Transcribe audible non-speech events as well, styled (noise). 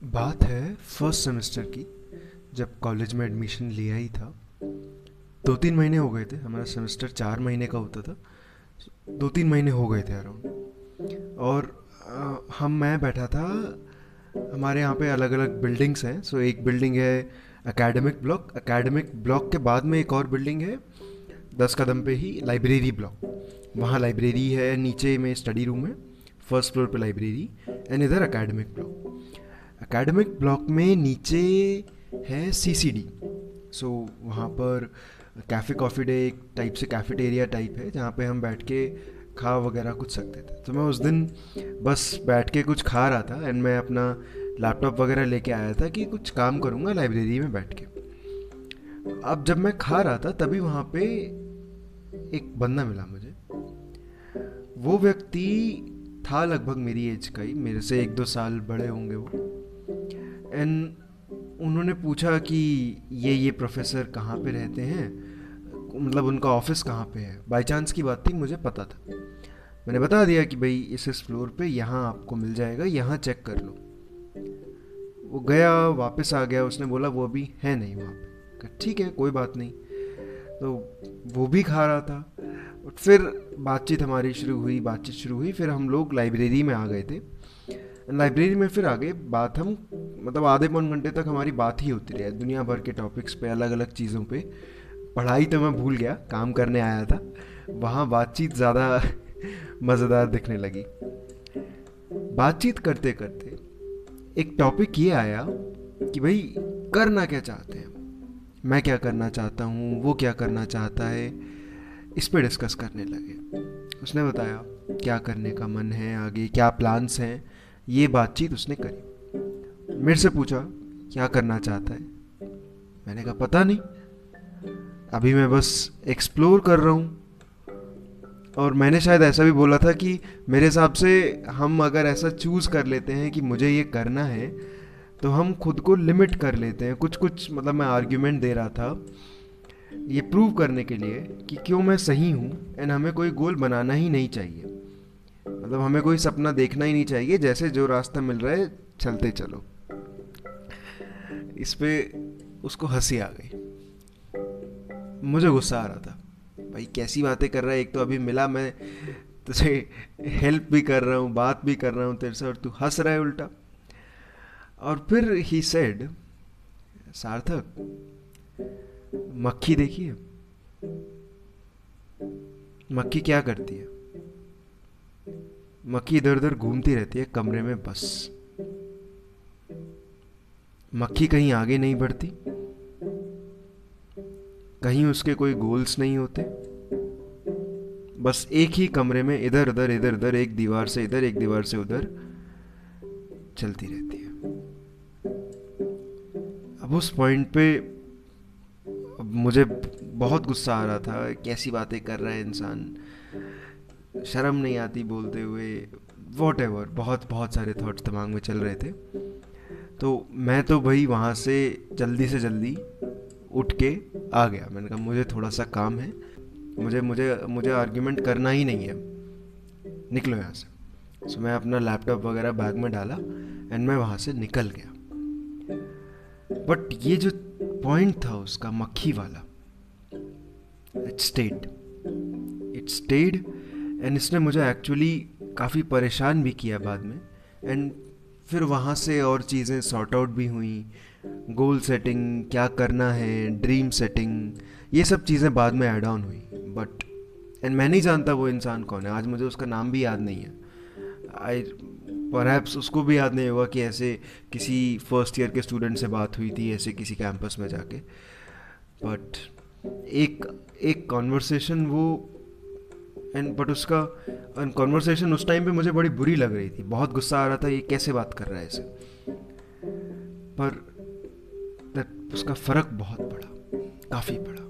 बात है first semester की जब कॉलेज में एडमिशन लिया ही था। दो तीन महीने हो गए थे हमारा सेमेस्टर चार महीने का होता था। दो तीन महीने हो गए थे अराउंड और आ, हम मैं बैठा था हमारे यहाँ पे अलग अलग बिल्डिंग्स हैं। सो एक बिल्डिंग है एकेडमिक ब्लॉक एकेडमिक ब्लॉक के बाद में एक और बिल्डिंग है दस कदम पे ही लाइब्रेरी ब्लॉक वहाँ लाइब्रेरी है नीचे में स्टडी रूम है फ़र्स्ट फ्लोर पे लाइब्रेरी एंड इधर एकेडमिक ब्लॉक एकेडमिक ब्लॉक में नीचे है सी सी डी सो वहाँ पर कैफ़े कॉफ़ी डे एक टाइप से कैफेटेरिया टाइप है, जहाँ पे हम बैठ के खा वगैरह कुछ सकते थे। तो मैं उस दिन बस बैठ के कुछ खा रहा था एंड मैं अपना लैपटॉप वगैरह लेके आया था कि कुछ काम करूँगा लाइब्रेरी में बैठ के। अब जब मैं खा रहा था, तभी वहाँ पे एक बंदा मिला मुझे। वो व्यक्ति था लगभग मेरी एज का ही, मेरे से एक दो साल बड़े होंगे वो। एंड उन्होंने पूछा कि ये ये प्रोफेसर कहाँ पे रहते हैं? मतलब उनका ऑफ़िस कहाँ पे है? बाई चांस की बात थी, मुझे पता था। मैंने बता दिया कि भाई, इस इस फ्लोर पे यहाँ आपको मिल जाएगा, यहाँ चेक कर लो। वो गया, वापस आ गया, उसने बोला, वो अभी है नहीं वहाँ पे। ठीक है, कोई बात नहीं। तो वो भी खा रहा था। फिर बातचीत हमारी शुरू हुई, बातचीत शुरू हुई, फिर हम लोग लाइब्रेरी में आ गए थे। लाइब्रेरी में फिर आ गए बात हम मतलब आधे पौन घंटे तक हमारी बात ही होती रही, दुनिया भर के टॉपिक्स पे अलग अलग चीज़ों पे। पढ़ाई तो मैं भूल गया, काम करने आया था। वहाँ बातचीत ज़्यादा (laughs) मज़ेदार दिखने लगी। बातचीत करते करते एक टॉपिक ये आया कि भाई, करना क्या चाहते हैं? मैं क्या करना चाहता हूँ? वो क्या करना चाहता है? इस पर डिस्कस करने लगे। उसने बताया, क्या करने का मन है आगे, क्या प्लान्स हैं? ये बातचीत उसने करी। मेरे से पूछा, क्या करना चाहता है? मैंने कहा, पता नहीं। अभी मैं बस एक्सप्लोर कर रहा हूँ। और मैंने शायद ऐसा भी बोला था कि मेरे हिसाब से हम अगर ऐसा चूज़ कर लेते हैं कि मुझे ये करना है तो हम खुद को लिमिट कर लेते हैं। कुछ कुछ मतलब मैं आर्ग्यूमेंट दे रहा था ये प्रूव करने के लिए कि क्यों मैं सही हूँ एंड हमें कोई गोल बनाना ही नहीं चाहिए। मतलब हमें कोई सपना देखना ही नहीं चाहिए, जैसे जो रास्ता मिल रहा है, चलते चलो। इस पे उसको हँसी आ गई। मुझे गुस्सा आ रहा था। भाई, कैसी बातें कर रहा है? एक तो अभी मिला मैं, तुझे हेल्प भी कर रहा हूँ, बात भी कर रहा हूँ तेरे से और तू हंस रहा है उल्टा। और फिर ही सेड सार्थक, मक्खी देखिए। मक्खी क्या करती है? मक्खी इधर उधर घूमती रहती है कमरे में बस। मक्खी कहीं आगे नहीं बढ़ती। कहीं उसके कोई गोल्स नहीं होते। बस एक ही कमरे में इधर, उधर इधर, उधर, एक दीवार से इधर, एक दीवार से उधर चलती रहती है। अब उस पॉइंट पे मुझे बहुत गुस्सा आ रहा था कैसी बातें कर रहा है इंसान। शर्म नहीं आती बोलते हुए वॉट एवर बहुत बहुत सारे थॉट्स दिमाग में चल रहे थे। तो मैं तो भाई वहाँ से जल्दी से जल्दी उठ के आ गया। मैंने कहा, मुझे थोड़ा सा काम है। मुझे मुझे मुझे आर्ग्यूमेंट करना ही नहीं है। निकलो यहाँ से। सो मैं अपना लैपटॉप वगैरह बैग में डाला एंड मैं वहाँ से निकल गया। बट ये जो पॉइंट था उसका मक्खी वाला it stayed it stayed and इसने मुझे एक्चुअली काफ़ी परेशान भी किया बाद में। एंड फिर वहाँ से और चीज़ें सॉर्ट आउट भी हुई। गोल सेटिंग क्या करना है ड्रीम सेटिंग ये सब चीज़ें बाद में ऐड ऑन हुई। बट एंड मैं नहीं जानता वो इंसान कौन है। आज मुझे उसका नाम भी याद नहीं है। आई पर उसको भी याद नहीं होगा कि ऐसे किसी फ़र्स्ट ईयर के स्टूडेंट से बात हुई थी, ऐसे किसी कैंपस में जाके। बट एक एक कॉन्वर्सेशन वो एंड बट उसका कॉन्वर्सेशन उस टाइम पे मुझे बड़ी बुरी लग रही थी। बहुत गुस्सा आ रहा था, ये कैसे बात कर रहा है इसे? पर उसका फ़र्क बहुत पड़ा। काफ़ी पड़ा।